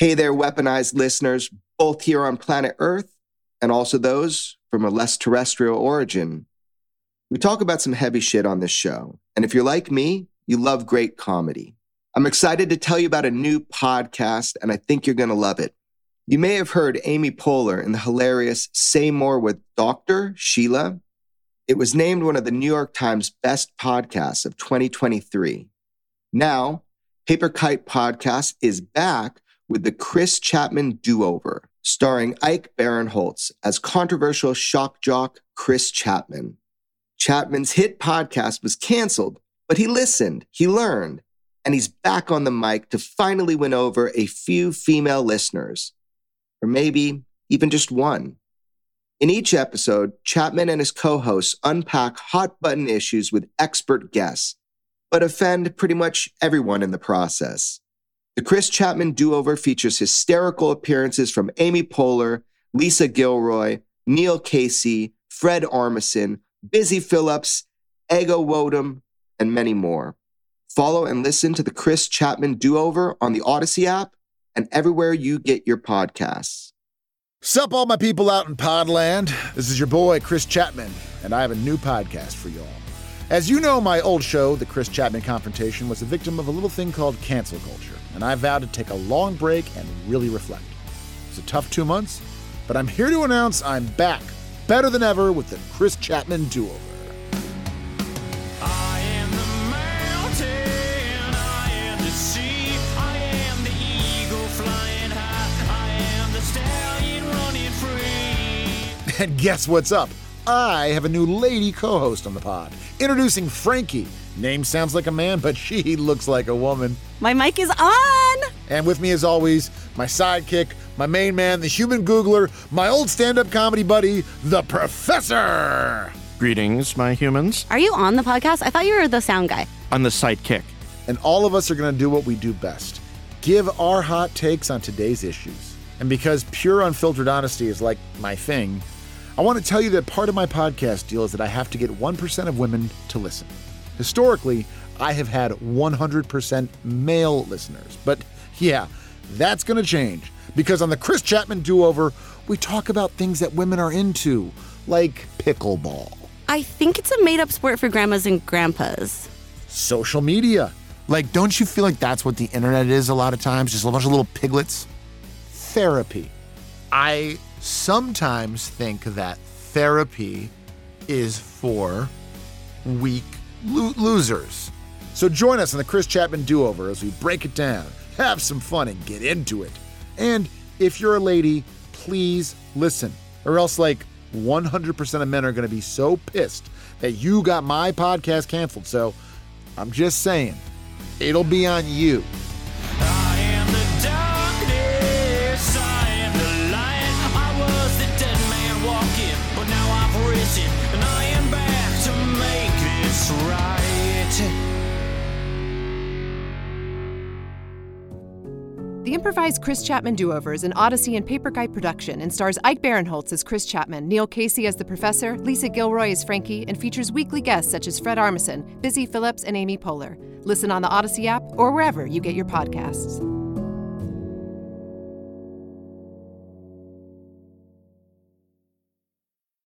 Hey there, weaponized listeners, both here on planet Earth and also those from a less terrestrial origin. We talk about some heavy shit on this show, and if you're like me, you love great comedy. I'm excited to tell you about a new podcast, and I think you're going to love it. You may have heard Amy Poehler in the hilarious Say More with Dr. Sheila. It was named one of the New York Times best podcasts of 2023. Now, Paper Kite Podcast is back with the Chris Chatman Do Over, starring Ike Barinholtz as controversial shock jock Chris Chatman. Chatman's hit podcast was canceled, but he listened, he learned, and he's back on the mic to finally win over a few female listeners, or maybe even just one. In each episode, Chatman and his co hosts unpack hot button issues with expert guests, but offend pretty much everyone in the process. The Chris Chatman do over features hysterical appearances from Amy Poehler, Lisa Gilroy, Neil Casey, Fred Armisen, Busy Philipps, Ego Nwodim, and many more. Follow and listen to the Chris Chatman do over on the Audacy app and everywhere you get your podcasts. Sup, all my people out in Podland. This is your boy, Chris Chatman, and I have a new podcast for y'all. As you know, my old show, The Chris Chatman Confrontation, was a victim of a little thing called cancel culture and I vowed to take a long break and really reflect. It's a tough two months, but I'm here to announce I'm back, better than ever, with the Chris Chatman do over. And guess what's up? I have a new lady co host on the pod. Introducing Frankie. Name sounds like a man, but she looks like a woman. My mic is on! And with me, as always, my sidekick, my main man, the human Googler, my old stand up comedy buddy, the Professor! Greetings, my humans. Are you on the podcast? I thought you were the sound guy. I'm the sidekick. And all of us are going to do what we do best give our hot takes on today's issues. And because pure unfiltered honesty is like my thing, I want to tell you that part of my podcast deal is that I have to get 1% of women to listen. Historically, I have had 100% male listeners. But yeah, that's going to change because on the Chris Chatman Do Over, we talk about things that women are into, like pickleball. I think it's a made up sport for grandmas and grandpas. Social media. Like, don't you feel like that's what the internet is a lot of times? Just a bunch of little piglets? Therapy. I sometimes think that therapy is for weak lo- losers. So join us on the Chris Chatman Do Over as we break it down, have some fun, and get into it. And if you're a lady, please listen, or else, like, 100% of men are going to be so pissed that you got my podcast canceled. So I'm just saying, it'll be on you. The improvised Chris Chatman do over is an Audacy and Paper Kite production and stars Ike Barinholtz as Chris Chatman, Neil Casey as the professor, Lisa Gilroy as Frankie, and features weekly guests such as Fred Armisen, Busy Philipps, and Amy Poehler. Listen on the Audacy app or wherever you get your podcasts.